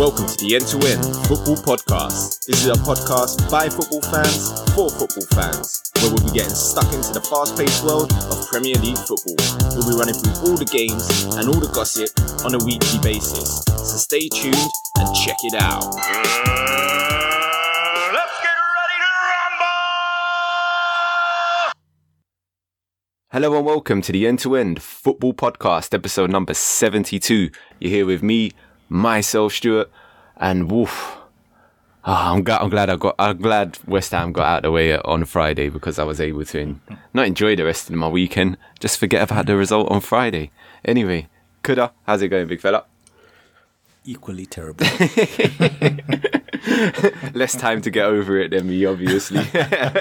Welcome to the End to End Football Podcast. This is a podcast by football fans for football fans, where we'll be getting stuck into the fast paced world of Premier League football. We'll be running through all the games and all the gossip on a weekly basis. So stay tuned and check it out. Uh, let's get ready to rumble! Hello and welcome to the End to End Football Podcast, episode number 72. You're here with me, myself, Stuart, and woof. Ah, I'm, glad, I'm glad I got. I'm glad West Ham got out of the way on Friday because I was able to en- not enjoy the rest of my weekend. Just forget about the result on Friday. Anyway, Kuda, how's it going, big fella? equally terrible. Less time to get over it than me, obviously.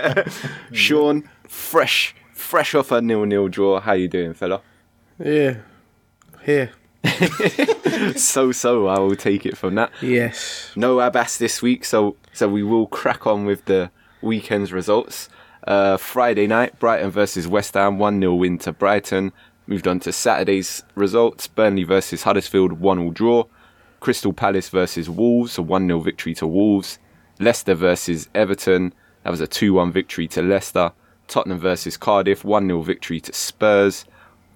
Shawn, fresh, fresh off a nil-nil draw. How you doing, fella? Yeah. Here. So so. I will take it from that. Yes. no Abass this week, so so we will crack on with the weekend's results. Uh, Friday night, Brighton versus West Ham, 1 0 win to Brighton. Moved on to Saturday's results Burnley versus Huddersfield, 1 0 draw. Crystal Palace versus Wolves, a 1 0 victory to Wolves. Leicester versus Everton, that was a 2 1 victory to Leicester. Tottenham versus Cardiff, 1 0 victory to Spurs.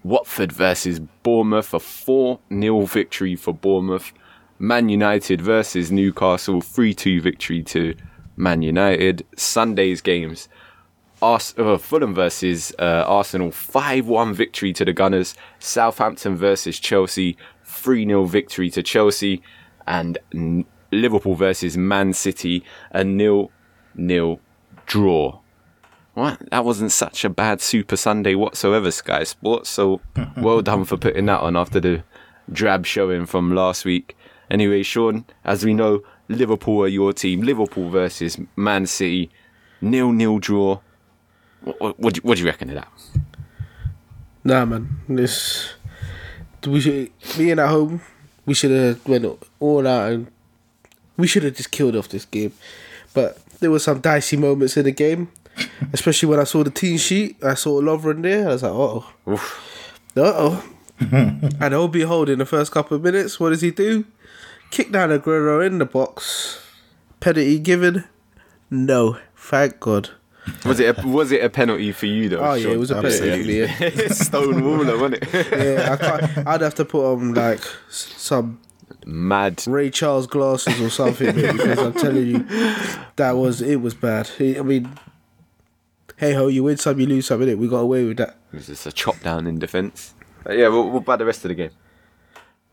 Watford versus Bournemouth, a 4 0 victory for Bournemouth. Man United versus Newcastle, 3 2 victory to Man United. Sunday's games Ars- uh, Fulham versus uh, Arsenal, 5 1 victory to the Gunners. Southampton versus Chelsea, 3 0 victory to Chelsea. And n- Liverpool versus Man City, a 0 0 draw. What? That wasn't such a bad Super Sunday whatsoever, Sky Sports. So well done for putting that on after the drab showing from last week. Anyway, Shawn, as we know, Liverpool are your team. Liverpool versus Man City, nil nil draw. What, what, what, do, you, what do you reckon of that? Nah, man. This. We should. Being at home, we should have went all out and we should have just killed off this game. But there were some dicey moments in the game, especially when I saw the team sheet. I saw Lovren there. I was like, uh oh. Uh oh. and oh, behold, in the first couple of minutes, what does he do? Kick down Aguero in the box. Penalty given? No. Thank God. Was it a, was it a penalty for you though? Oh, yeah, Shawn? it was a penalty. Yeah. Stone Waller, wasn't it? yeah, I can't, I'd have to put on like some Mad. Ray Charles glasses or something because I'm telling you, that was it was bad. I mean, hey ho, you win some, you lose some. Innit? We got away with that. It was just a chop down in defence. But uh, yeah, what, what about the rest of the game?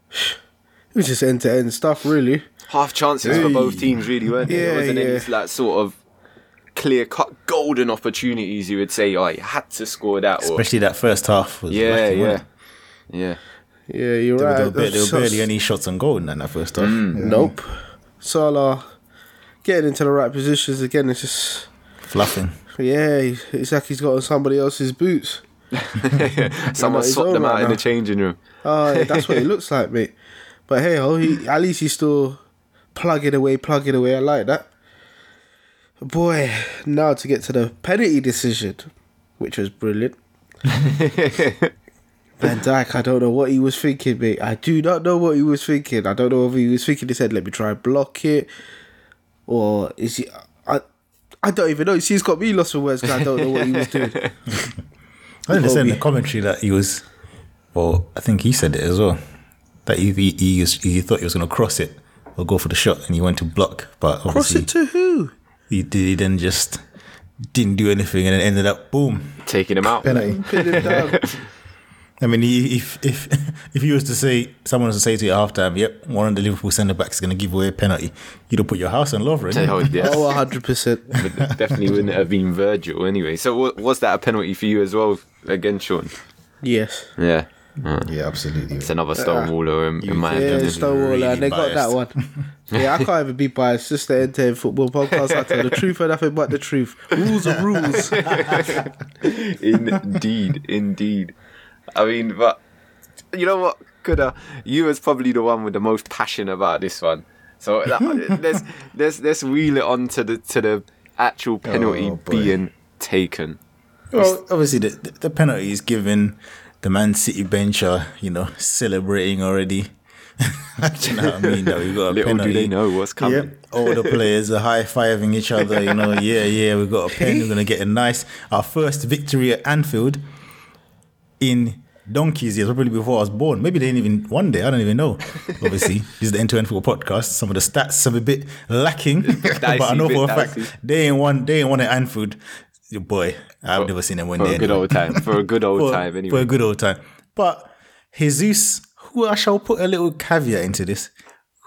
It was just end to end stuff, really. half chances for both teams, really, weren't there? Yeah, there wasn't any yeah. like sort of clear cut golden opportunities. You would say, oh, you had to score that. Or, Especially that first half was yeah, lacking, yeah, yeah. Yeah, you're There, right. were, there, were, there were barely any shots on goal in that first half. Mm. Nope. Salah getting into the right positions again. It's just Fluffing. Yeah, it's like he's got on somebody else's boots. Someone swapped them right out in the changing room. Oh, yeah, that's what it looks like, mate. But hey, ho, he at least he's still plugging away, plugging away. I like that. Boy, now to get to the penalty decision, which was brilliant. Van Dijk, I don't know what he was thinking, mate. I do not know what he was thinking. I don't know if he was thinking he said, "Let me try and block it," or is he? I, I don't even know. See, he's got me lost for words because I don't know what he was doing. I think they said in the commentary that he was, well, I think he said it as well, that he he, he, was, he thought he was going to cross it or go for the shot and he went to block, but Cross it to who? he, did, he then just didn't do anything and it ended up boom Taking him out. penalty. Pin him down. I mean, if if if he was to say someone was to say to you at halftime, "Yep, one of the Liverpool centre backs is going to give away a penalty," you'd have put your house on Lovren. Oh, yeah. Oh, 100%. Definitely wouldn't have been Virgil anyway. So wa- was that a penalty for you as well again, Shawn? Yes. Yeah. Yeah, oh. absolutely. It's another Stonewaller uh, in, um, in my Yeah, opinion. Stonewall, really and they got that one. Yeah, I can't even be biased. Just the end to end football podcast. I tell the truth and nothing but the truth. Rules are rules. indeed, indeed. I mean, but you know what? Kuda you was probably the one with the most passion about this one. So that, let's let's let's wheel it on to the to the actual oh, penalty Oh, being taken. Well, obviously the the, penalty is given. The Man City bench are you know celebrating already. do you know what I mean? That we got a Little penalty. do they know what's coming. Yep. All the players are high fiving each other. You know, yeah, yeah. We've got a pen. We're gonna get a nice our first victory at Anfield in donkeys years, probably before I was born. Maybe they didn't even one day. I don't even know. Obviously, this is the end to end football podcast. Some of the stats are a bit lacking, but I know for a fact they ain't one. They ain't one at Anfield. Your boy, I've never seen them win For there. a good anyway old time. For a good old for, time, anyway. for a good old time. But Jesus, who I shall put a little caveat into this,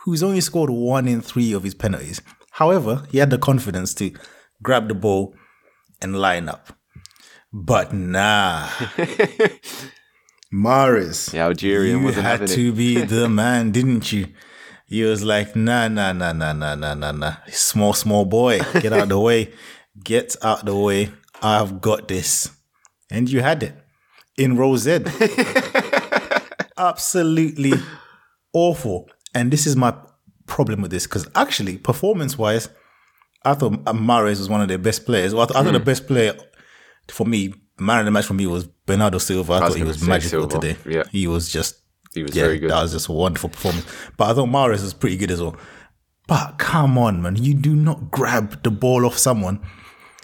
who's only scored one in three of his penalties. However, he had the confidence to grab the ball and line up. But nah. Mahrez. The Algerian you wasn't had to be the man, didn't you? He was like, nah, nah, nah, nah, nah, nah, nah, nah. Small, small boy, get out the way. Get out the way. I've got this. And you had it in row Z. Absolutely awful. And this is my problem with this because actually, performance wise, I thought Mahrez was one of their best players. Well, I, th- I thought the Hmm. best player for me, man of the match for me was Bernardo Silva. I, was thought he was magical Silva, today. yeah. He was just He was yeah, very good. That was just a wonderful performance. But I thought Mahrez was pretty good as well. But come on, man. You do not grab the ball off someone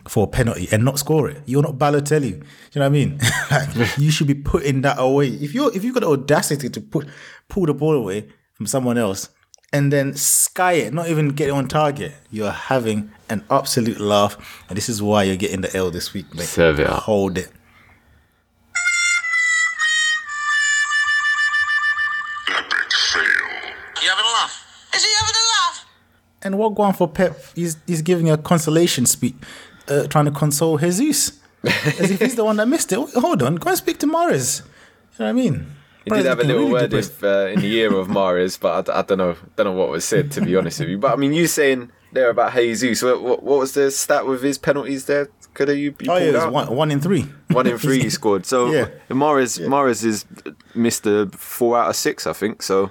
for a penalty and not score it. You're not Balotelli. You know what I mean? like, you should be putting that away. If you're if you've got the audacity to put pull the ball away from someone else and then sky it, not even get it on target, you're having an absolute laugh. And this is why you're getting the L this week, mate. Serve it. Hold it. Is he having a laugh? And what going for Pep? He's he's giving a consolation speech, uh, trying to console Jesus, as if he's the one that missed it. Hold on, go and speak to Mahrez. You know what I mean? He did have a little really word depressed. if, uh, in the ear of Mahrez, but I, I don't know, don't know what was said to be honest with you. But I mean, you saying there about Jesus, what, what, what was the stat with his penalties there? Could have you, you Oh yeah, it was one, one in three. One in three he scored. So Yeah. Mahrez Mahrez is Mr. Four out of six, I think. So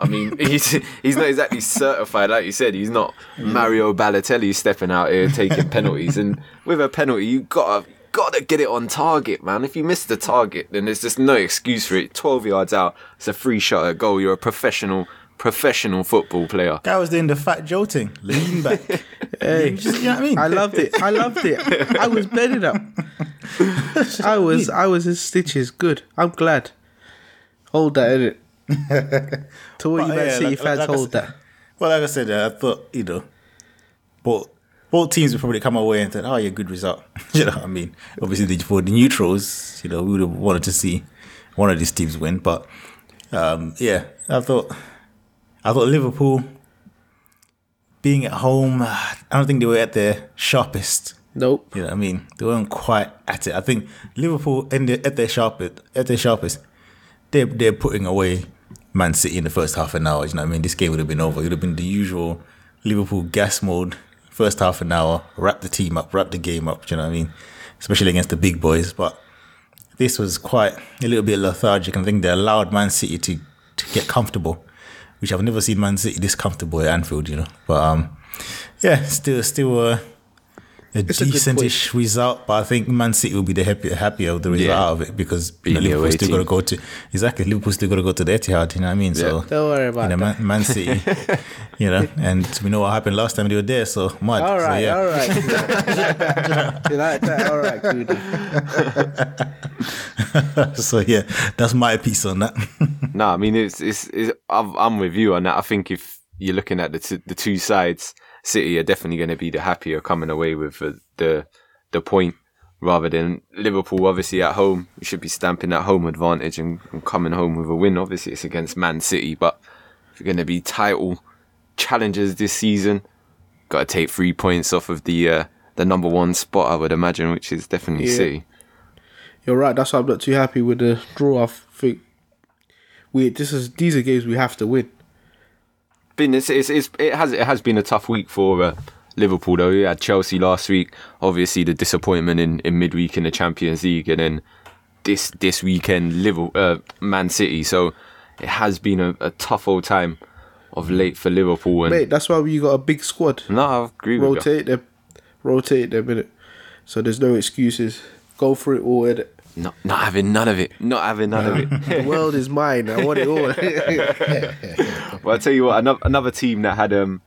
I mean, he's he's not exactly certified, like you said. He's not Mario Balotelli stepping out here taking penalties. And with a penalty, you gotta gotta get it on target, man. If you miss the target, then there's just no excuse for it. Twelve yards out, it's a free shot at goal. You're a professional professional football player. Guy was doing the fat jolting, lean back. Hey, You know what I mean? I loved it. I loved it. I was bedded up. I was I was in stitches. Good. I'm glad. Hold that in it. To all you Man yeah, City like- fans, like hold said- that. Well, like I said, uh, I thought you know, both both teams would probably come away and think, "Oh, yeah, good result." you know what I mean? Obviously, for the neutrals, you know, we would have wanted to see one of these teams win, but um, yeah, I thought I thought Liverpool being at home, I don't think they were at their sharpest. Nope. You know what I mean? They weren't quite at it. I think Liverpool the, at their sharpest, at their sharpest, they're they're putting away Man City in the first half an hour. You know what I mean? This game would have been over. It would have been the usual Liverpool gas mode. First half an hour, wrap the team up, wrap the game up. You know what I mean? Especially against the big boys. But this was quite a little bit lethargic. And I think they allowed Man City to to get comfortable, which I've never seen Man City this comfortable at Anfield. You know, but um, yeah, still still. Uh, a a good decentish result, but I think Man City will be the happy, happier of the result Yeah. out of it because you know, Liverpool still got to go to exactly Liverpool still got to go to the Etihad. You know what I mean? So Don't worry about you know, that. Man, Man City, you know, and we know what happened last time they were there. So mad. All so, right, yeah. all right. you like that? All right, Goody. so yeah, that's my piece on that. No, I mean it's it's, it's I'm, I'm with you on that. I think if you're looking at the t- the two sides, City are definitely going to be the happier coming away with uh, the the point rather than Liverpool. Obviously at home, you should be stamping that home advantage and, and coming home with a win. Obviously it's against Man City, but if you're going to be title challengers this season, got to take three points off of the uh, the number one spot. I would imagine, which is definitely Yeah. City. You're right. That's why I'm not too happy with the draw. I think we this is these are games we have to win. Been it's, it's, it's it has it has been a tough week for uh, Liverpool though. We had Chelsea last week. Obviously the disappointment in, in midweek in the Champions League, and then this this weekend Liverpool uh, Man City. So it has been a, a tough old time of late for Liverpool. And Mate, that's why you got a big squad. no, I agree with you. Rotate them, rotate them in it. So there's no excuses. Go for it all in it. Not, not having none of it. Not having none of it. The world is mine. I want it all. Well, I'll tell you what, another, another team that had um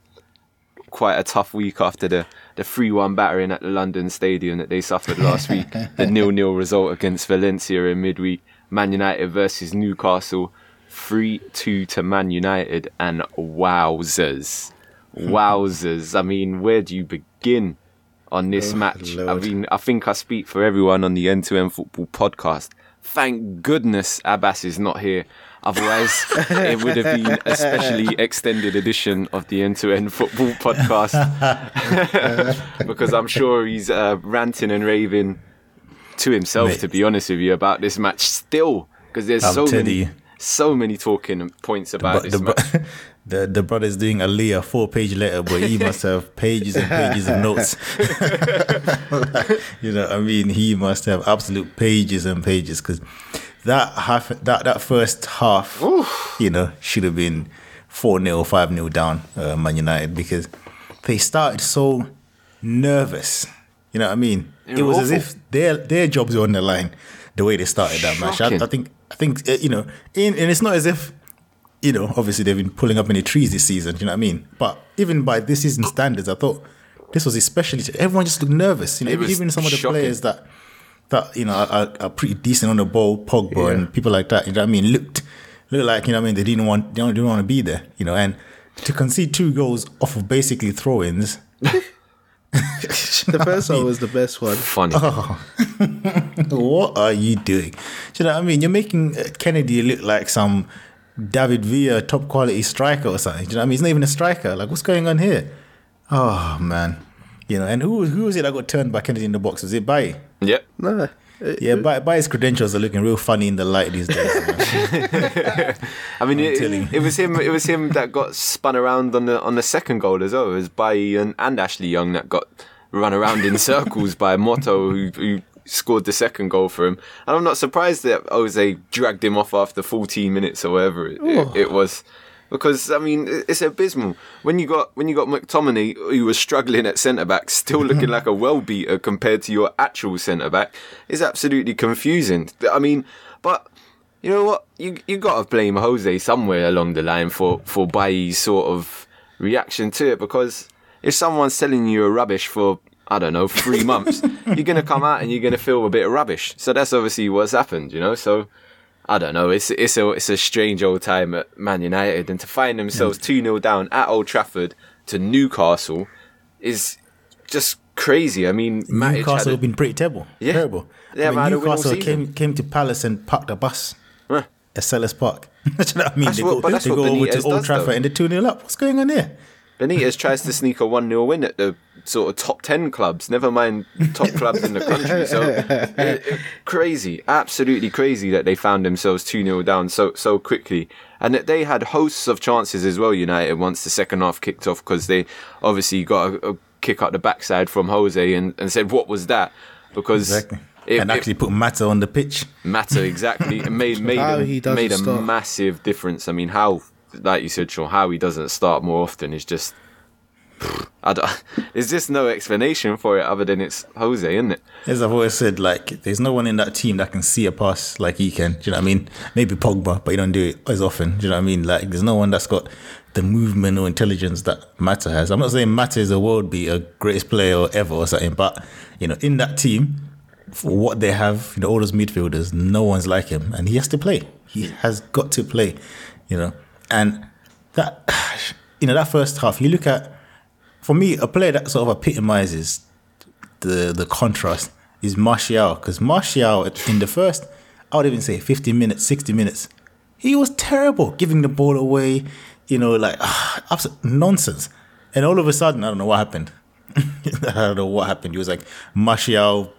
quite a tough week after the the three one battering at the London Stadium that they suffered last week, the nil nil result against Valencia in midweek, Man United versus Newcastle, three two to Man United, and wowzers, wowzers. I mean, where do you begin? On this match, I mean, I think I speak for everyone on the End to End Football podcast. Thank goodness Abass is not here. Otherwise, it would have been a specially extended edition of the End to End Football podcast because I'm sure he's uh, ranting and raving to himself, Mate. to be honest with you, about this match still because there's I'm so many, you. so many talking points about But this the, match. the the brother's doing a Leah four page letter, but he must have pages and pages of notes. you know, I mean, he must have absolute pages and pages because that half that that first half, you know, should have been four 0 five 0 down uh, Man United because they started so nervous. You know what I mean? It were was as if their their jobs were on the line the way they started that match. I, I think I think uh, you know, in, and it's not as if you know, obviously they've been pulling up many trees this season. You know what I mean? But even by this season standards, I thought this was especially everyone just looked nervous. You know, even, even some of the shocking. players that that you know are, are pretty decent on the ball, Pogba and people like that. You know what I mean? Looked looked like you know what I mean they didn't want they don't, didn't want to be there. You know, and to concede two goals off of basically throw-ins. the first one was the best one. Funny. what are you doing? Do you know what I mean? You're making uh, Kenedy look like some David Villa top quality striker or something. Do you know what I mean? He's not even a striker. Like, what's going on here? Oh man, you know. And who who was it that got turned by Kenedy in the box? Was it Bailly? yep. Nah. Yeah, Bailly, Bailly's credentials are looking real funny in the light these days. I mean, it, it was him. It was him that got spun around on the on the second goal as well. It was Bailly and, and Ashley Young that got run around in circles by Muto, who, who scored the second goal for him. And I'm not surprised that Jose dragged him off after 14 minutes or whatever it, it, it was. Because I mean, it's abysmal when you got when you got McTominay who was struggling at centre back, still looking like a well beater compared to your actual centre back, is absolutely confusing. I mean, but you know what? You you got to blame Jose somewhere along the line for for Bailly's sort of reaction to it because if someone's telling you you're rubbish for I don't know three months, you're gonna come out and you're gonna feel a bit of rubbish. So that's obviously what's happened, you know. So I don't know. It's it's a it's a strange old time at Man United, and to find themselves two 0 down at Old Trafford to Newcastle is just crazy. I mean, Matic Newcastle have been pretty terrible. Yeah. Terrible. Yeah, I mean, man, had a win all Newcastle came came to Palace and parked a bus Huh. at Selhurst Park. Do you know what I mean? That's they what- go, that's they go over to Old Trafford though. and they're 2 0 up. What's going on here? Benitez tries to sneak a 1 0 win at the sort of top 10 clubs, never mind top clubs in the country. So it- it- crazy, absolutely crazy that they found themselves 2 0 down so so quickly. And that they had hosts of chances as well, United, once the second half kicked off, because they obviously got a, a kick out the backside from Jose and, and said, What was that? Because Exactly. it, and it- actually put Mata on the pitch. Mata exactly. It made made How a, he made a start. massive difference. I mean, how like you said, Sean, how he doesn't start more often is just. I don't, there's just no explanation for it other than it's Jose, isn't it? As I've always said, like there's no one in that team that can see a pass like he can. Do you know what I mean? Maybe Pogba, but he don't do it as often. Do you know what I mean? Like there's no one that's got the movement or intelligence that Mata has. I'm not saying Mata is a world beater, greatest player ever or something, but you know, in that team, for what they have, you know, all those midfielders, no one's like him, and he has to play. He has got to play. You know, and that you know that first half, you look at for me a player that sort of epitomizes the the contrast is Martial because Martial in the first, I would even say 50 minutes, 60 minutes, he was terrible, giving the ball away, you know, like ah, absolute nonsense. And all of a sudden, I don't know what happened. I don't know what happened. He was like Martial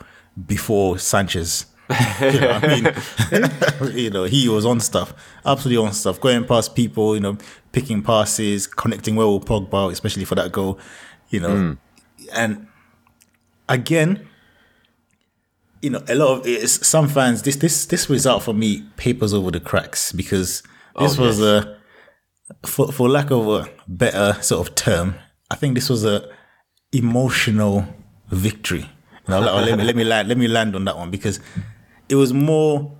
before Sanchez. you know I mean? you know, he was on stuff, absolutely on stuff, going past people, you know, picking passes, connecting well with Pogba, especially for that goal, you know. Hmm. And again, you know, a lot of some fans. This this this result for me papers over the cracks because this oh, was a, for for lack of a better sort of term, I think this was a emotional victory. Know, let, let me let me land let me land on that one because it was more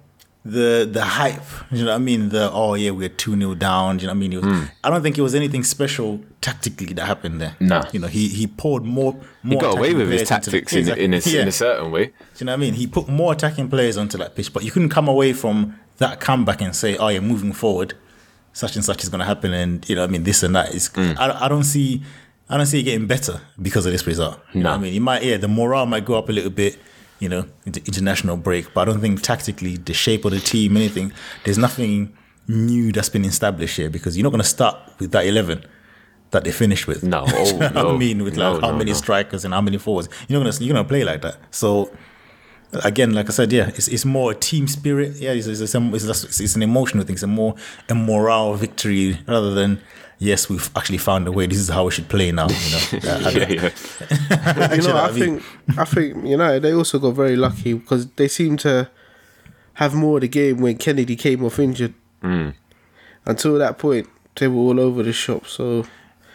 the the hype. You know what I mean? The oh yeah, we're two 0 down. You know what I mean? It was, I don't think it was anything special tactically that happened there. Nah. you know he he poured more. more He got away with his into the- tactics in, in, a, Yeah. in a certain way. Do you know what I mean? He put more attacking players onto that pitch, but you couldn't come away from that comeback and say, "Oh, you're moving forward, such and such is going to happen," and you know, what I mean, this and that is. Mm. I, I don't see, I don't see it getting better because of this result. You know I mean, you might, yeah, the morale might go up a little bit, you know, into international break, but I don't think tactically the shape of the team, anything, there's nothing new that's been established here because you're not going to start with that eleven. That they finished with. No, Do you oh, know what I oh, mean, with no, how no, many no. strikers and how many forwards, you're not gonna you're gonna play like that. So again, like I said, yeah, it's, it's more a team spirit. Yeah, it's, it's, it's, it's, it's an emotional thing. It's a more a morale victory rather than yes, we've actually found a way. This is how we should play now. You know, I- I Yeah, yeah. you know, know I what I mean? think I think United they also got very lucky because they seem to have more of the game when Kenedy came off injured. Mm. Until that point, they were all over the shop. So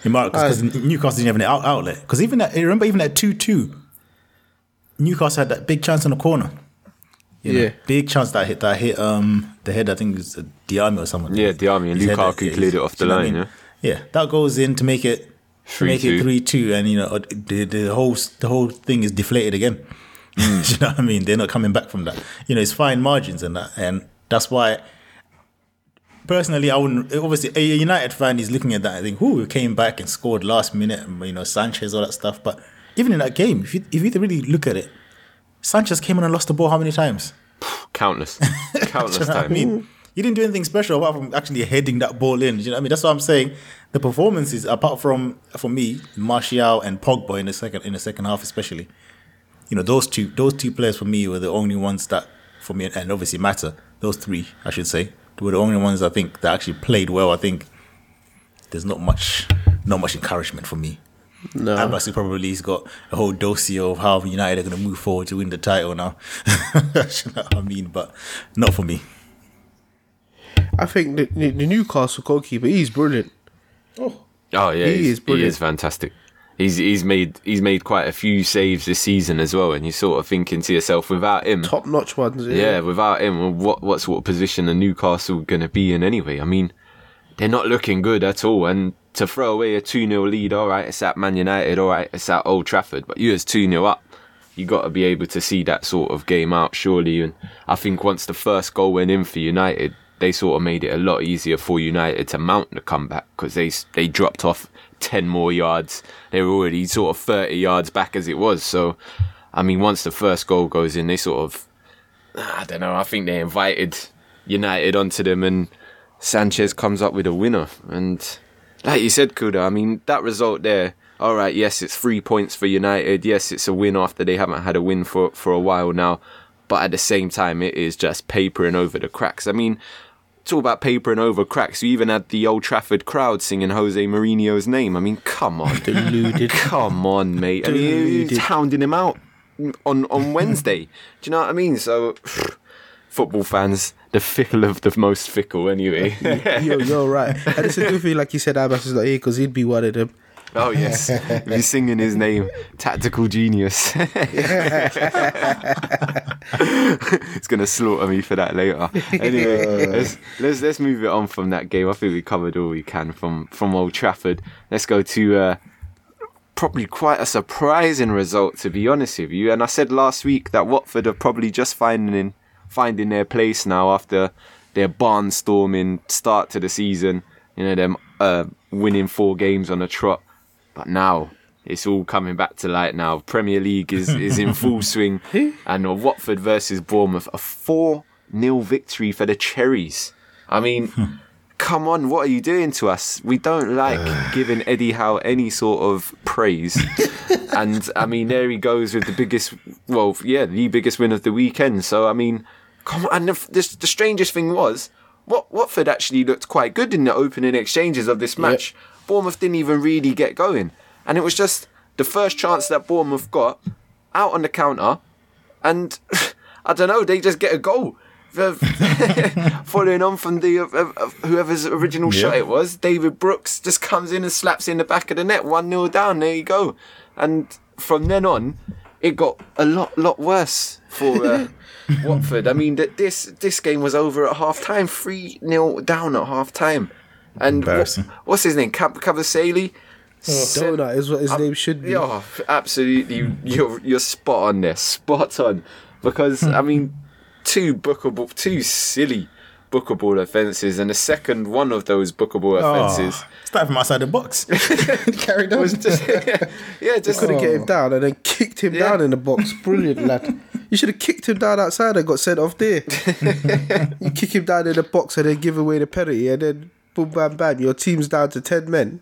you might, because Newcastle didn't have an out- outlet. Because even at, remember even at two two, Newcastle had that big chance in the corner. You know, Yeah. big chance that hit that hit um the head. I think it was uh, Diamé or someone. Yeah, Diamé and His head, Lukaku cleared it off the you know what I line, mean? Yeah, that goes in to make it to make it 3-2. and you know uh, the the whole the whole thing is deflated again. Mm. you know what I mean? They're not coming back from that. You know, it's fine margins and that, and that's why. Personally, I wouldn't. Obviously, a United fan is looking at that. I think, who came back and scored last minute, and, you know, Sanchez, all that stuff. But even in that game, if you if you really look at it, Sanchez came in and lost the ball how many times? Countless. Countless Do you know what I times. mean, you didn't do anything special apart from actually heading that ball in. You know what I mean? That's what I'm saying. The performances, apart from for me, Martial and Pogba in the second in the second half, especially, you know, those two those two players for me were the only ones that for me, and obviously Mata. Those three, I should say, were the only ones I think that actually played well. I think there's not much not much encouragement for me. no, Abass probably has got a whole dossier of how United are going to move forward to win the title now. you know what I mean? But not for me. I think the, the, the Newcastle goalkeeper he's brilliant. Oh oh yeah, He he's, is he is fantastic. He's he's made he's made quite a few saves this season as well, and you're sort of thinking to yourself, without him, Top notch ones. yeah, without him, well, what what sort of position are Newcastle going to be in anyway? I mean, they're not looking good at all, and to throw away a two 0 lead, all right, it's at Man United, all right, it's at Old Trafford, but you as two 0 up, you got to be able to see that sort of game out, surely. And I think once the first goal went in for United, they sort of made it a lot easier for United to mount the comeback because they they dropped off ten more yards. They were already sort of thirty yards back as it was. So, I mean, once the first goal goes in, they sort of I don't know. I think they invited United onto them, and Sanchez comes up with a winner. And like you said, Kuda, I mean that result there. All right, yes, it's three points for United. Yes, it's a win after they haven't had a win for for a while now. But at the same time, it is just papering over the cracks. I mean, talk about papering over cracks. You even had the Old Trafford crowd singing Jose Mourinho's name. I mean, come on, Deluded. come on, mate. I mean, he's hounding him out on on Wednesday. Do you know what I mean? So, football fans, the fickle of the most fickle, anyway. Yo, you're right. And it's a good thing, like you said, Abass is not here because he'd be one of them. Oh yes, he's singing his name, tactical genius. He's gonna slaughter me for that later. Anyway, let's, let's let's move it on from that game. I think we covered all we can from from Old Trafford. Let's go to. Uh, probably quite a surprising result to be honest with you. And I said last week that Watford are probably just finding finding their place now after their barnstorming start to the season. You know them uh, winning four games on a trot, but now it's all coming back to light. Now Premier League is is in full swing, and uh, Watford versus Bournemouth a four 0 victory for the Cherries. I mean. come on, what are you doing to us? We don't like giving Eddie Howe any sort of praise. and I mean, there he goes with the biggest, well, yeah, the biggest win of the weekend. So I mean, come on. And the, the, the strangest thing was, Watford actually looked quite good in the opening exchanges of this match. Bournemouth didn't even really get going, and it was just the first chance that Bournemouth got out on the counter, and I don't know, they just get a goal. Following on from the of, of whoever's original shot it was, David Brooks just comes in and slaps in the back of the net, one 0 down. There you go. And from then on, it got a lot lot worse for uh, Watford. I mean, th- this this game was over at half time, three 0 down at half time, and wha- Embarrassing. what's his name? Cab- Kabasele. Oh, sent- Donut is what his uh, name should be. Yeah, absolutely. You're you're spot on there, spot on. Because I mean, two bookable, two silly bookable offences, and the second one of those bookable ah, offences Oh, start from outside the box. Carried on. just yeah, just Couldn't get him oh. down and then kicked him Yeah. down in the box. Brilliant, lad. You should have kicked him down outside and got sent off there. you kick him down in the box and then give away the penalty and then boom, bam, bam. Your team's down to 10 men.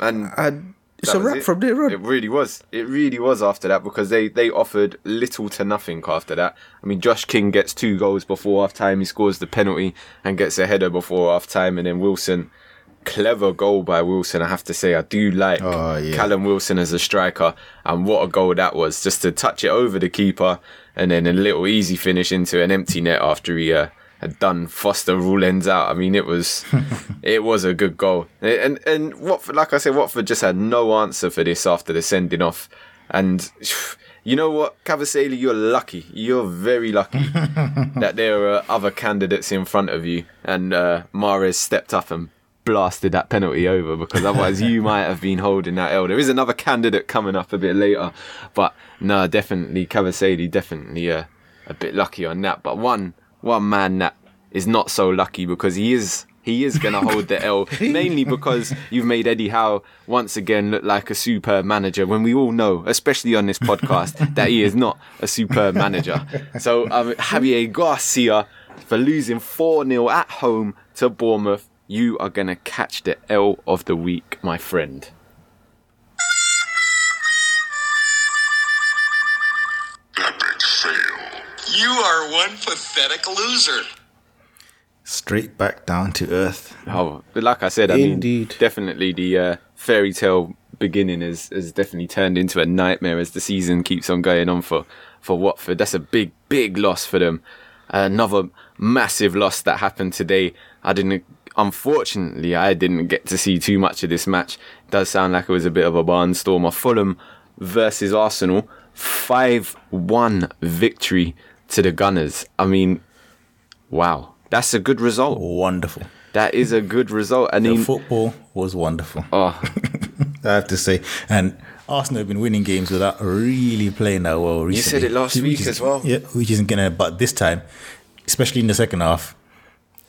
and And it's a wrap it. from there on. It really was. It really was after that because they, they offered little to nothing after that. I mean, Josh King gets two goals before half time. He scores the penalty and gets a header before half time. And then Wilson, clever goal by Wilson. I have to say, I do like Oh, yeah. Callum Wilson as a striker. And what a goal that was. Just to touch it over the keeper and then a little easy finish into an empty net after he, uh, had done Foster rule ends out. I mean, it was it was a good goal, and and Watford, like I said, Watford just had no answer for this after the sending off, and you know what, Kabasele, you're lucky, you're very lucky that there are other candidates in front of you, and uh, Mahrez stepped up and blasted that penalty over because otherwise you might have been holding that L. There is another candidate coming up a bit later, but no, definitely Kabasele, definitely uh, a bit lucky on that. But one one man that is not so lucky because he is he is going to hold the L mainly because you've made Eddie Howe once again look like a superb manager when we all know, especially on this podcast, that he is not a superb manager. So um, Javier Garcia for losing 4-0 at home to Bournemouth, you are going to catch the L of the week, my friend. Are one pathetic loser. Straight back down to earth. Oh, but like I said, I Indeed. mean, definitely the uh, fairy tale beginning has, has definitely turned into a nightmare as the season keeps on going on for, for Watford. That's a big, big loss for them. Another massive loss that happened today. I didn't, unfortunately, I didn't get to see too much of this match. It does sound like it was a bit of a barnstormer. Fulham versus Arsenal, 5-1 victory to the Gunners. I mean, wow. That's a good result. Wonderful. That is a good result. I The mean, football was wonderful. oh, I have to say. And Arsenal have been winning games without really playing that well recently. You said it last week is- as well. Yeah, which isn't gonna. But this time, especially in the second half,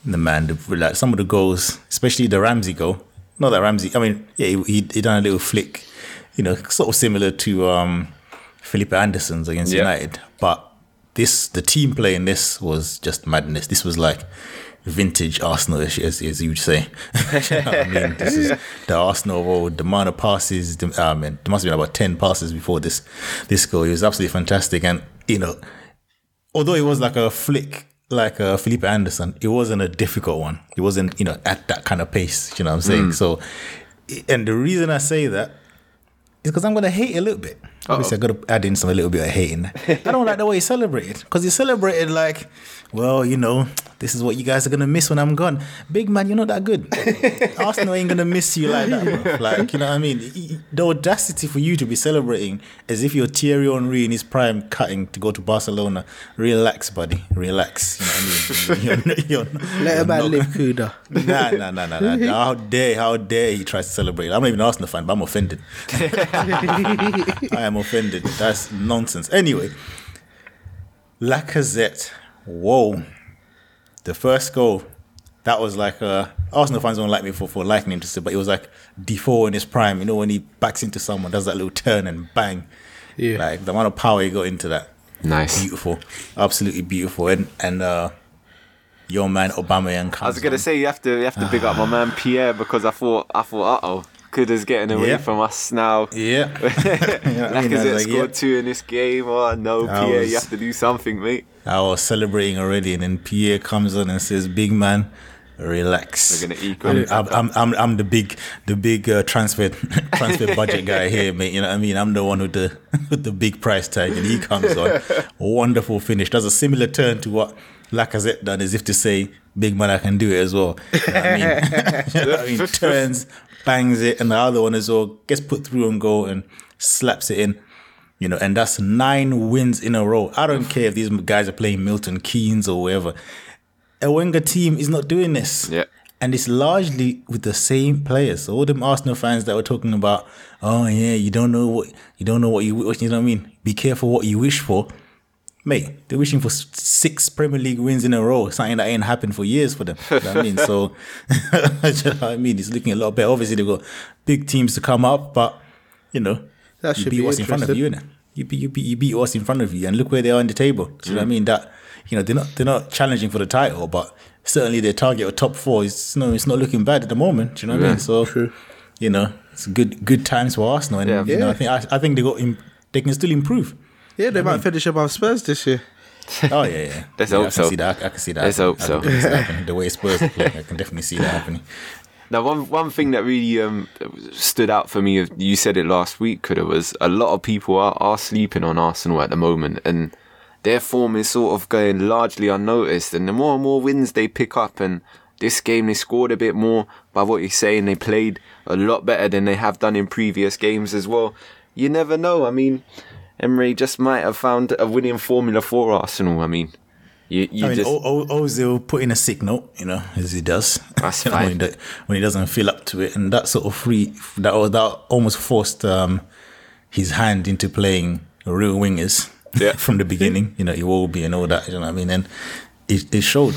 the man, the, like some of the goals, especially the Ramsey goal. Not that Ramsey. I mean, yeah, he, he, he done a little flick, you know, sort of similar to um, Felipe Anderson's against. United. But this, the team playing this was just madness. This was like vintage Arsenal, as, as as you would say. I mean, this is the Arsenal of old. The amount of passes, the, I mean, there must have been about ten passes before this this goal. It was absolutely fantastic, and you know, although it was like a flick, like uh, Felipe Anderson, it wasn't a difficult one. It wasn't, you know, at that kind of pace. You know what I'm saying? So, and the reason I say that is because I'm gonna hate a little bit. Obviously, I got to add in some a little bit of hating. I don't like the way he celebrated because he celebrated like, well, you know, this is what you guys are gonna miss when I'm gone. Big man, you're not that good. Arsenal ain't gonna miss you like that, bro. Like, you know what I mean? The audacity for you to be celebrating as if you're Thierry Henry in his prime, cutting to go to Barcelona. Relax, buddy. Relax. You know what I mean? You're, you're, Let man not- live, Kuda. Nah, nah, nah, nah, nah. How dare, how dare he tries to celebrate? I'm not even an Arsenal fan, but I'm offended. I am offended. That's nonsense. Anyway, Lacazette. Whoa. The first goal, that was like, uh, Arsenal fans don't like me for, for liking him, to say, but it was like Defoe in his prime. You know, when he backs into someone, does that little turn and bang. Yeah. Like the amount of power he got into that. nice. Beautiful. Absolutely beautiful. And, and, uh, your man Aubameyang I was gonna say you have to you have to big up my man Pierre because I thought I thought uh oh Kuda's getting away Yeah. from us now. Yeah. You know what I mean? I was Lacazette like, scored yeah. two in this game. Oh no, I Pierre, was- you have to do something, mate. I was celebrating already, and then Pierre comes on and says, "Big man, relax." We're gonna equal I'm, it. I'm, I'm, I'm, I'm the big, the big uh, transfer, transfer budget guy here, mate. You know what I mean? I'm the one with the, with the big price tag, and he comes on, wonderful finish. Does a similar turn to what Lacazette done, as if to say, "Big man, I can do it as well." You know I mean? You know I mean? Turns, bangs it, and the other one as well gets put through and goal and slaps it in. You know, and that's nine wins in a row. I don't mm. care if these guys are playing Milton Keynes or whatever. A Wenger team is not doing this. Yeah. And it's largely with the same players. All them Arsenal fans that were talking about, oh yeah, you don't know what you don't know what you what you know what I mean. Be careful what you wish for, mate. They're wishing for six Premier League wins in a row, something that ain't happened for years for them. You know what I mean, so you know what I mean, it's looking a lot better. Obviously, they've got big teams to come up, but you know, That you should beat be what's in front of you, innit? You beat you beat you beat what's in front of you, and look where they are in the table. Do you know what I mean? That you know they're not they're not challenging for the title, but certainly their target of top four is no, it's not looking bad at the moment. Do you know what I mean? So True. you know, it's good good times for Arsenal, and Yeah. you know, Yeah. I think I, I think they got they can still improve. Yeah, they might finish above Spurs this year. Oh yeah, yeah. Let's yeah, hope I can so. see that. I can see that. Let's happening. hope so. I can see that happening. The way Spurs play, I can definitely see that happening. Now, one one thing that really um, stood out for me, you said it last week, Kuda was a lot of people are, are sleeping on Arsenal at the moment, and their form is sort of going largely unnoticed. And the more and more wins they pick up, and this game they scored a bit more. By what you're saying, they played a lot better than they have done in previous games as well. You never know. I mean, Emery just might have found a winning formula for Arsenal. I mean, you you I mean, just O- O- Ozil put in a sick note, you know, as he does. That's You know, fine. when, he when he doesn't feel up to it, and that sort of free that that almost forced um, his hand into playing real wingers Yeah. from the beginning. You know, Iwobi and all that. You know what I mean? And it, it showed.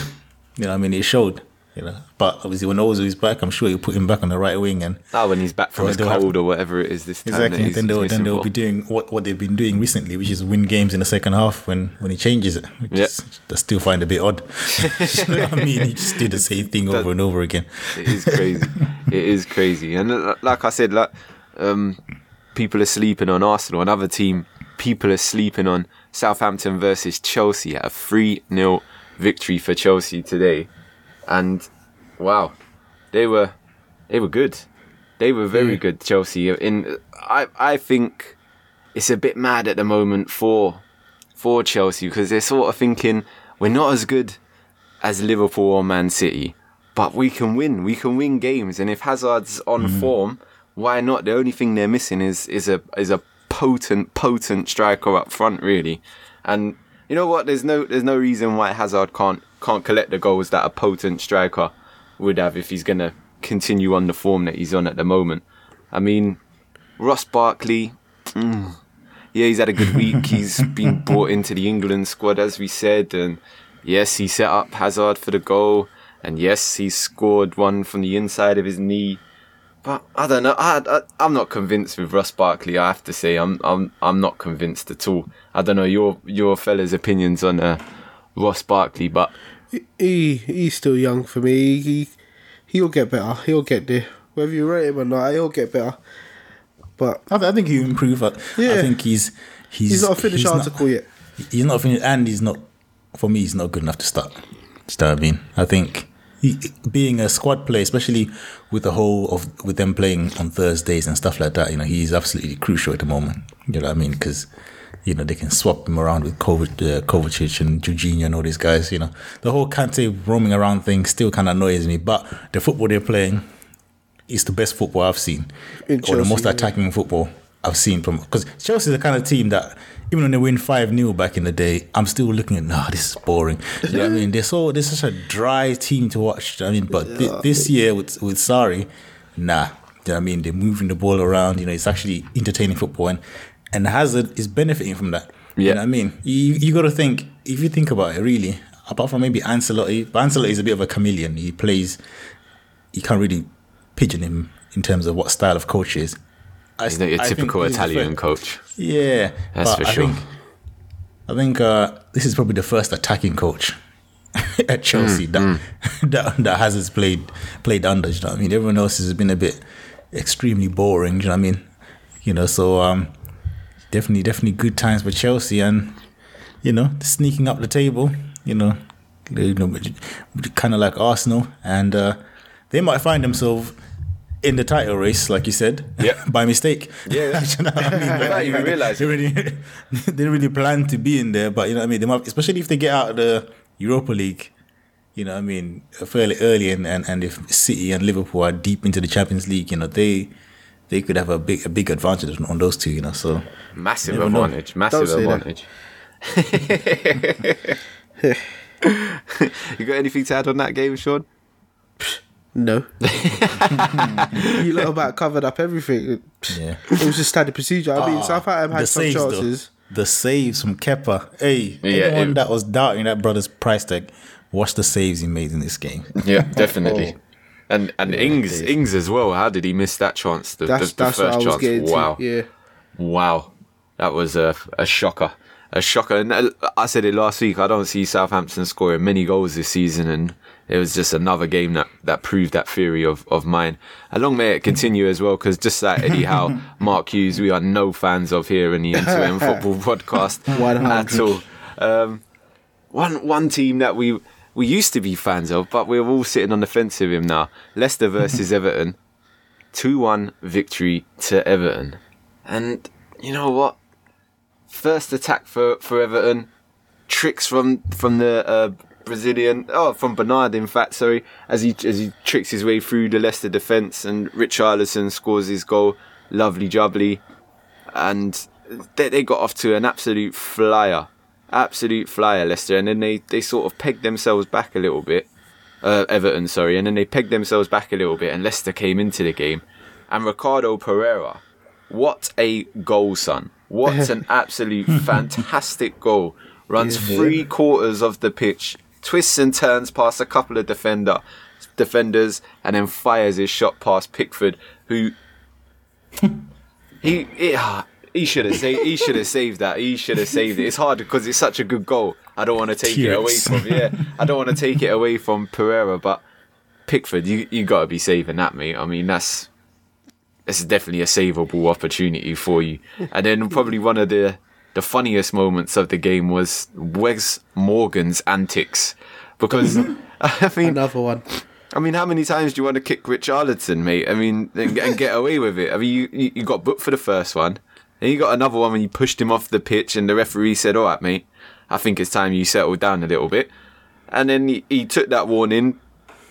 You know, what I mean, it showed. You know, but obviously when Ozil is back, I'm sure he'll put him back on the right wing and. oh, when he's back from his they'll have- cold or whatever it is this time. Exactly. Then they'll then they'll be doing what, what they've been doing recently, which is win games in the second half when when he changes it. Which Yeah. is, I still find a bit odd. you know I mean? He just did the same thing over and over again. It is crazy. it is crazy. And like I said, like um, people are sleeping on Arsenal. Another team, people are sleeping on Southampton versus Chelsea at a three 0 victory for Chelsea today. And wow, they were they were good. They were very hmm. good. Chelsea. In I I think it's a bit mad at the moment for for Chelsea because they're sort of thinking we're not as good as Liverpool or Man City, but we can win. We can win games, and if Hazard's on hmm. form, why not? The only thing they're missing is is a is a potent potent striker up front, really. And you know what? There's no there's no reason why Hazard can't can't collect the goals that a potent striker would have if he's gonna continue on the form that he's on at the moment. I mean, Ross Barkley. mm, yeah, he's had a good week. He's been brought into the England squad, as we said, and yes, he set up Hazard for the goal, and yes, he scored one from the inside of his knee. But I don't know. I, I I'm not convinced with Ross Barkley. I have to say, I'm I'm I'm not convinced at all. I don't know your your fellas' opinions on uh, Ross Barkley, but He he's still young for me. He he'll get better. He'll get there. Whether you rate him or not, he'll get better. But I, I think he'll improve. I, I Yeah. think he's he's he's not a finished he's not- article yet. He's not finished, and he's not. For me, he's not good enough to start. Do you know what I mean? I think he, being a squad player, especially with the whole of with them playing on Thursdays and stuff like that, you know, he's absolutely crucial at the moment. You know what I mean? Because you know they can swap him around with Kovac, uh, Kovacic and Jorginho and all these guys. You know, the whole Kante roaming around thing still kind of annoys me. But the football they're playing is the best football I've seen, or the most Chelsea, yeah. attacking football I've seen from. Because Chelsea's the kind of team that even when they win five 0 back in the day, I'm still looking at, nah, this is boring. You know what I mean? They're so they're such a dry team to watch. I mean, but thi- this year with with Sarri, nah. You know what I mean? They're moving the ball around. You know, it's actually entertaining football, and and Hazard is benefiting from that. You Yeah. know what I mean? You you got to think if you think about it, really. Apart from maybe Ancelotti, but Ancelotti is a bit of a chameleon. He plays. You can't really pigeon him in terms of what style of coach he is. I, he's not your I typical Italian coach. yeah, That's but for I sure. Think, I think uh, this is probably the first attacking coach at Chelsea Mm, that, that that has played played under. You know what I mean? Everyone else has been a bit extremely boring. You know what I mean? You know, so um, definitely, definitely good times for Chelsea, and you know, sneaking up the table. You know, you know, kind of like Arsenal, and uh, they might find themselves. In the title race, like you said, Yeah. by mistake. Yeah. You know I mean? Like, even realising. they really, they didn't really plan to be in there, but you know what I mean. They might, especially if they get out of the Europa League, you know what I mean, fairly early, and, and, and if City and Liverpool are deep into the Champions League, you know they they could have a big a big advantage on, on those two. You know, so Massive Never know. advantage. Massive Don't advantage. you got anything to add on that game, Shawn? No. you lot about covered up everything. yeah. It was just standard procedure. I mean, ah, Southampton had the some saves chances. though, the saves from Kepa. Hey, Yeah, anyone it- that was doubting that brother's price tag, watch the saves he made in this game. Yeah, definitely. Oh. And and Ings Dave. Ings as well. How did he miss that chance? The, That's the, the that's first chance. wow, to. Yeah. wow, that was a a shocker, a shocker. And uh, I said it last week. I don't see Southampton scoring many goals this season, and it was just another game that that proved that theory of of mine. And long may it continue as well, because just like Eddie Howe, Mark Hughes, we are no fans of here in the Into Football podcast 100. at all. Um, one one team that we we used to be fans of, but we're all sitting on the fence with him now. Leicester versus Everton, two one victory to Everton, and you know what? First attack for for Everton, tricks from from the uh, Brazilian, oh from Bernard in fact, sorry, as he as he tricks his way through the Leicester defence, and Richarlison scores his goal, lovely jubbly, and they, they got off to an absolute flyer absolute flyer, Leicester, and then they, they sort of pegged themselves back a little bit. Uh, Everton, sorry, and then they pegged themselves back a little bit, and Leicester came into the game. And Ricardo Pereira, what a goal, son! What an absolute fantastic goal! Runs three quarters of the pitch, twists and turns past a couple of defender defenders, and then fires his shot past Pickford, who he yeah, he should have saved. He should have saved that. He should have saved it. It's hard because it's such a good goal. I don't want to take it away from yeah. I don't want to take it away from Pereira, but Pickford, you you got to be saving that, mate. I mean, that's that's definitely a savable opportunity for you. And then probably one of the the funniest moments of the game was Wes Morgan's antics because I mean Another one. I mean, how many times do you want to kick Richarlison, mate? I mean, and, and get away with it. I mean, you you got booked for the first one, and you got another one when you pushed him off the pitch, and the referee said, "All right, mate, I think it's time you settled down a little bit." And then he, he took that warning,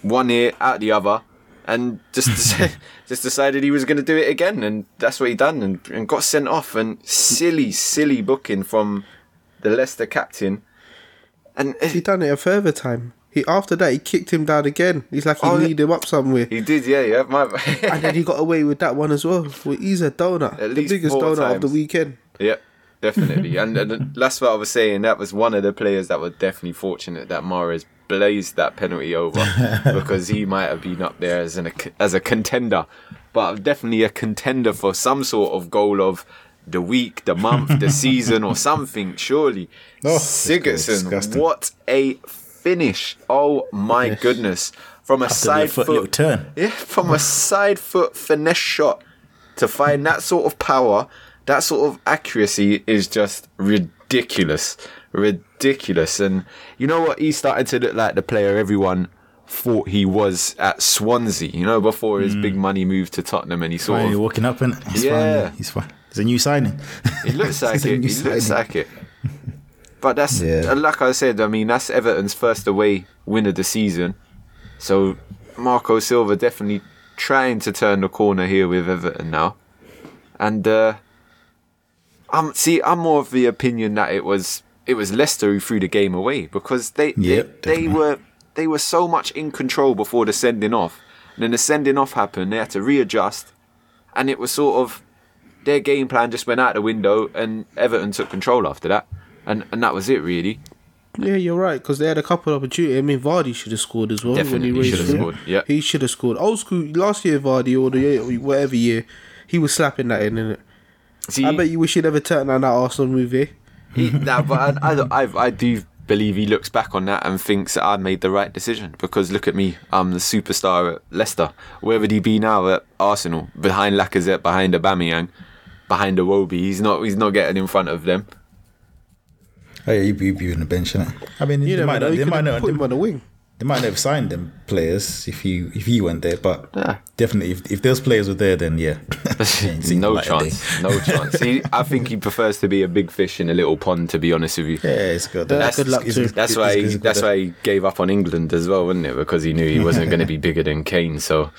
one ear out the other, and just just decided he was going to do it again, and that's what he done, and, and got sent off. And silly, silly booking from the Leicester captain. And uh, He done it a further time. He after that he kicked him down again. He's like he Oh, yeah. him up somewhere. he did, yeah, yeah. My, and then he got away with that one as well. Well, he's a donut. At the biggest donut of the times. weekend. Yeah, definitely. and, and that's what I was saying. That was one of the players that were definitely fortunate that Mahrez blazed that penalty over because he might have been up there as an as a contender, but definitely a contender for some sort of goal of the week, the month, the season, or something. Surely, Oh, this goal is Sigurdsson, what a finish! Oh my goodness! From a After side foot foot, turn. yeah, from a side foot finesse shot to find that sort of power, that sort of accuracy is just ridiculous. Ridiculous. And you know what? He's starting to look like the player everyone thought he was at Swansea, you know, before his hmm. big money move to Tottenham and he sort of walking up and he's Yeah. fine. yeah, He's fine. It's a new signing. He looks like it. He looks like it. But that's Yeah. like I said. I mean, that's Everton's first away win of the season. So Marco Silva definitely trying to turn the corner here with Everton now. And uh, I'm see. I'm more of the opinion that it was it was Leicester who threw the game away because they Yep, they, they were they were so much in control before the sending off. And then the sending off happened. They had to readjust, and it was sort of their game plan just went out the window, and Everton took control after that, and and that was it really. Yeah, you're right because they had a couple of opportunities. I mean, Vardy should have scored as well Definitely when he should have scored, yeah. he should have scored. Old school last year, Vardy or the year, whatever year, he was slapping that in. Innit? See, I bet you wish he'd ever turned on that Arsenal movie. Eh? he, nah, but I, I, I, I do believe he looks back on that and thinks that I made the right decision because look at me, I'm the superstar at Leicester. Where would he be now at Arsenal? Behind Lacazette, behind Aubameyang, behind Iwobi. He's not. He's not getting in front of them. Oh yeah, you'd be, you'd be on the bench, innit? I mean, You they might, know. not, they, might have not, put him on the wing. they might not have signed them players if you if you went there, but Yeah. definitely if, if those players were there, then yeah, Ain't seen no the light of day. chance. No chance. He, I think he prefers to be a big fish in a little pond. To be honest with you. Yeah, it's good. That's good luck it's- too. That's it's- why. it's He, that's why he gave up on England as well, wasn't it? Because he knew he wasn't going to be bigger than Kane. So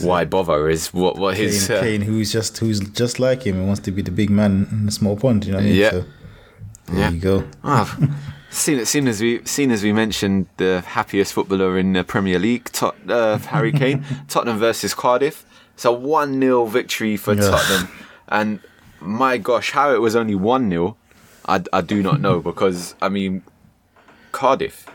why bother? Is what what Kane, his uh, Kane, who's just who's just like him, and wants to be the big man in the small pond. You know what I mean? Yeah. So, there Yeah. you go. Ah, seen seen as we seen as we mentioned the happiest footballer in the Premier League, Tot, uh, Harry Kane, Tottenham versus Cardiff. It's a one 0 victory for Yeah. Tottenham, and my gosh, how it was only one 0 I, I do not know because I mean, Cardiff,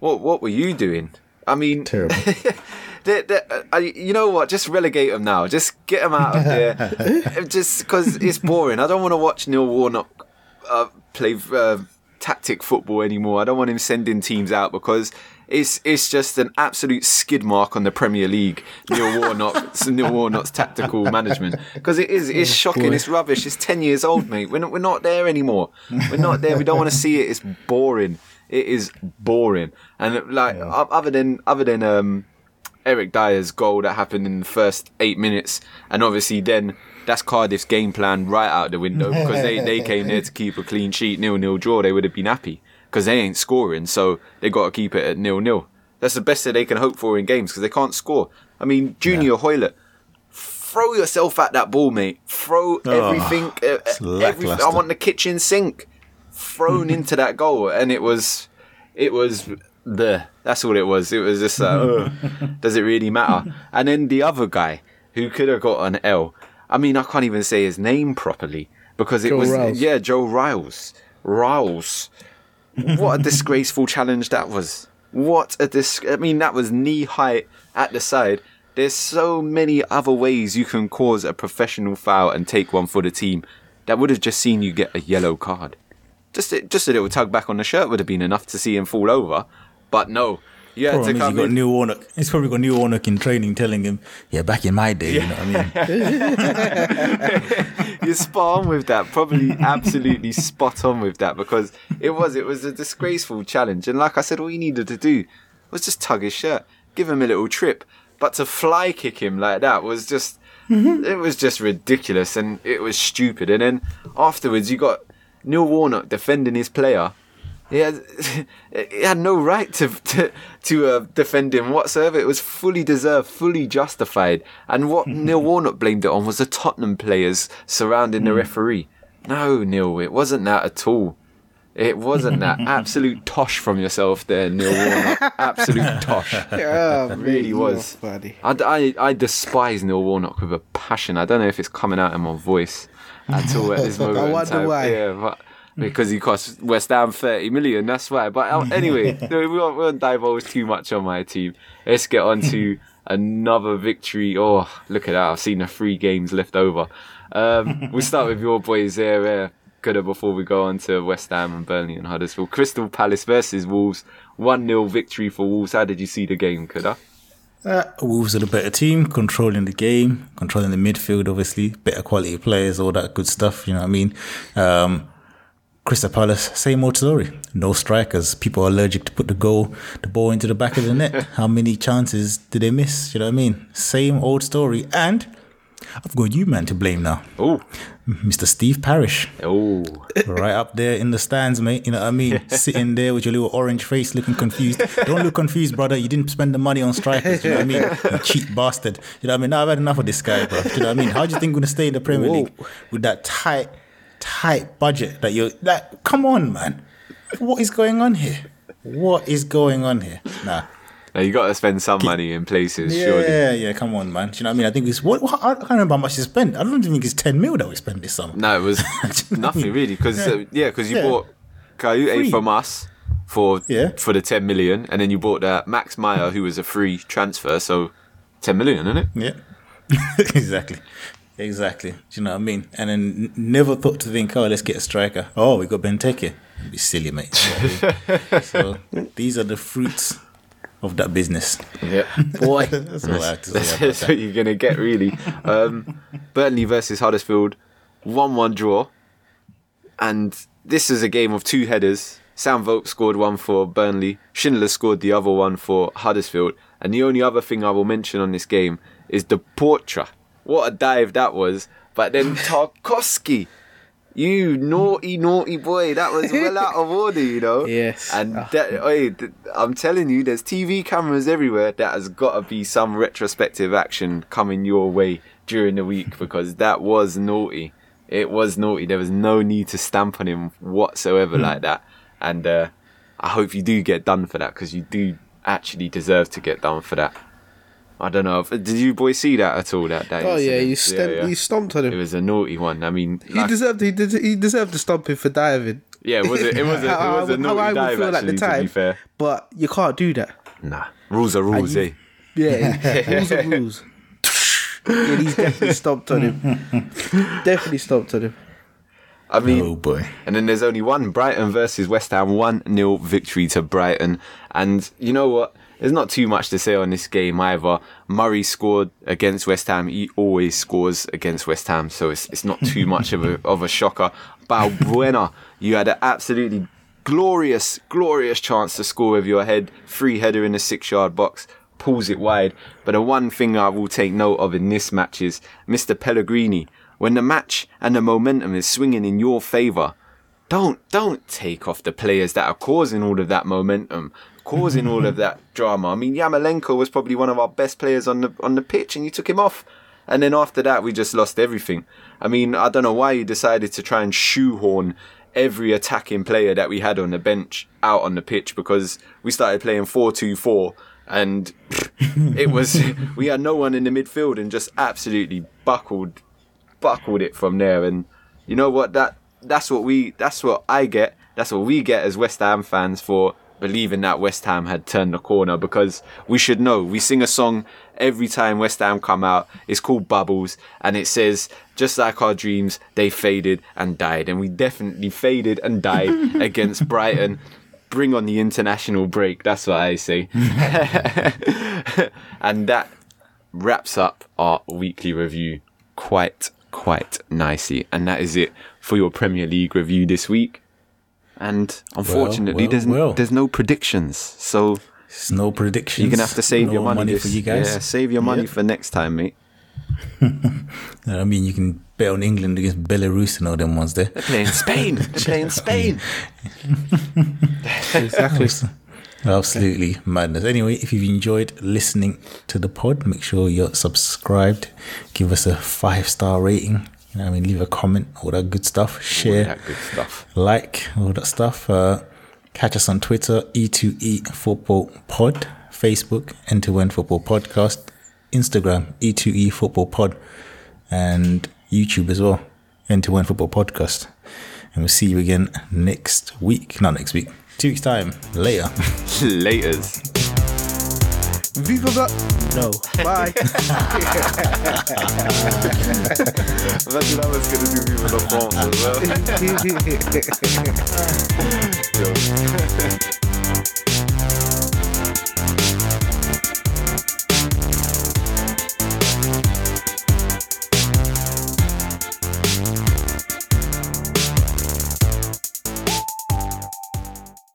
what what were you doing? I mean, Terrible. they, they, uh, you know what? Just relegate them now. Just get them out of there. just because it's boring. I don't want to watch Neil Warnock uh, play uh, tactic football anymore. I don't want him sending teams out because it's it's just an absolute skid mark on the Premier League. Neil Warnock, Neil Warnock's tactical management because it is it's shocking. It's rubbish. It's ten years old, mate. We're not, we're not there anymore. We're not there. We don't want to see it. It's boring. It is boring. And like o- other than other than um Eric Dier's goal that happened in the first eight minutes, and obviously then that's Cardiff's game plan right out the window because they, they came there to keep a clean sheet, nil nil draw. They would have been happy because they ain't scoring, so they got to keep it at nil nil. That's the best that they can hope for in games because they can't score. I mean, Junior Hoilett, throw yourself at that ball, mate. Throw everything. uh, everything. I want the kitchen sink thrown into that goal, and it was, it was the. That's all it was. It was just like, ugh, does it really matter? And then the other guy who could have got an L. I mean, I can't even say his name properly because it Joe was Riles. yeah, Joe Riles. Riles. What a disgraceful challenge that was. What a dis. I mean, that was knee height at the side. There's so many other ways you can cause a professional foul and take one for the team. That would have just seen you get a yellow card. Just a, just a little tug back on the shirt would have been enough to see him fall over. But no, had Problem is, you got. Neil Warnock. He's probably got Neil Warnock in training, telling him, "Yeah, back in my day, you know what I mean." You're spot on with that. Probably absolutely spot on with that because it was it was a disgraceful challenge. And like I said, all you needed to do was just tug his shirt, give him a little trip. But to fly kick him like that was just mm-hmm. it was just ridiculous and it was stupid. And then afterwards, you got Neil Warnock defending his player. He had, he had no right to to, to uh, defend him whatsoever. It was fully deserved, fully justified. And what Neil Warnock blamed it on was the Tottenham players surrounding the referee. No, Neil, it wasn't that at all. It wasn't that. Absolute tosh from yourself there, Neil Warnock. Absolute tosh. Yeah, It really was. I, I, I despise Neil Warnock with a passion. I don't know if it's coming out in my voice at all at this moment. in wonder why. Yeah, but because he cost West Ham 30 million, that's why. But uh, anyway, we, won't, we won't divulge too much on my team. Let's get on to another victory. Oh, look at that. I've seen the three games left over. Um, we'll start with your boys there. Uh, before we go on to West Ham and Burnley and Huddersfield. Crystal Palace versus Wolves. 1 0 victory for Wolves. How did you see the game, Kuda? Uh, Wolves are the better team, controlling the game, controlling the midfield, obviously, better quality players, all that good stuff. You know what I mean? Um, Crystal Palace, same old story. No strikers. People are allergic to put the goal, the ball into the back of the net. How many chances did they miss? You know what I mean? Same old story. And I've got you, man, to blame now. Oh, Mr. Steve Parish, oh. right up there in the stands, mate. You know what I mean? Sitting there with your little orange face, looking confused. Don't look confused, brother. You didn't spend the money on strikers. You know what I mean? You cheap bastard. You know what I mean? Now I've had enough of this guy, bro. You know what I mean? How do you think we're gonna stay in the Premier Whoa. League with that tight, tight budget that you're? That come on, man. What is going on here? What is going on here? Nah. Now you got to spend some money in places, Yeah, surely. yeah, yeah, come on, man. Do you know what I mean? I think it's what, what I can't remember how much you spent. I don't even think it's ten mil that we spent this summer. No, it was Do you know what I nothing really because yeah, yeah, because you Yeah. bought Free. from us for Yeah. for the ten million, and then you bought uh, Max Meyer, who was a free transfer, so ten million, isn't it? Yeah, exactly, exactly. Do you know what I mean? And then n- never thought to think, oh, let's get a striker. Oh, we got Benteke. Be silly, mate. You know I mean? so these are the fruits of that business. Yeah, boy. That's all I to say about That's that. what you're gonna get, really. Um, Burnley versus Huddersfield, one-one draw, and this is a game of two headers. Sam Vokes scored one for Burnley. Schindler scored the other one for Huddersfield. And the only other thing I will mention on this game is the Portra. What a dive that was! But then Tarkowski, You naughty, naughty boy. That was well out of order, you know? Yes. And Ah. that, oi, I'm telling you, there's TV cameras everywhere. That has got to be some retrospective action coming your way during the week because that was naughty. It was naughty. There was no need to stamp on him whatsoever Hmm. like that. And uh, I hope you do get done for that because you do actually deserve to get done for that. I don't know. If, did you boys see that at all? That, day? Oh yeah, incident? he stem- he stomped on him. It was a naughty one. I mean, He like- deserved he, des- he deserved to stomp him for diving. yeah, was it? It was a, it was a how I naughty would dive. feel at Actually, the to be time. fair, But you can't do that. nah, rules are rules, eh? Yeah, rules are rules. yeah, he's definitely stomped on him. definitely stomped on him. I mean, Oh boy. And then there's only one Brighton versus West Ham, 1 0 victory to Brighton. And you know what? There's not too much to say on this game either. Murray scored against West Ham. He always scores against West Ham, so it's, it's not too much of a, of a shocker. Balbuena, you had an absolutely glorious, glorious chance to score with your head. Free header in the six yard box. Pulls it wide. But the one thing I will take note of in this match is Mr. Pellegrini. When the match and the momentum is swinging in your favour, don't don't take off the players that are causing all of that momentum, causing all of that drama. I mean, Yarmolenko was probably one of our best players on the on the pitch, and you took him off. And then after that, we just lost everything. I mean, I don't know why you decided to try and shoehorn every attacking player that we had on the bench out on the pitch because we started playing 4-2-4 and it was we had no one in the midfield and just absolutely buckled buckled it from there. And you know what? That that's what we that's what I get. That's what we get as West Ham fans for believing that West Ham had turned the corner because we should know. We sing a song every time West Ham come out. It's called Bubbles and it says just like our dreams, they faded and died. And we definitely faded and died against Brighton. Bring on the international break. That's what I say. and that wraps up our weekly review quite quite nicely and that is it for your premier league review this week and unfortunately well, there's well. there's no predictions so there's no predictions. you're gonna have to save no your money, for you guys. yeah save your money Yeah. for next time mate I mean, you can bet on England against Belarus and all them ones there. they're playing spain they're playing spain Exactly. Absolutely madness. Anyway, if you've enjoyed listening to the pod, make sure you're subscribed. Give us a five star rating. You know, I mean, leave a comment, all that good stuff. Share, that good stuff like, all that stuff. Uh, catch us on Twitter, E2E Football Pod, Facebook, End to End Football Podcast, Instagram, E2E Football Pod, and YouTube as well, End to End Football Podcast. And we'll see you again next week. Not next week, two weeks' time. Later. laters Viva Bla- No. Bye. imagine I was gonna do people the France as well Yo.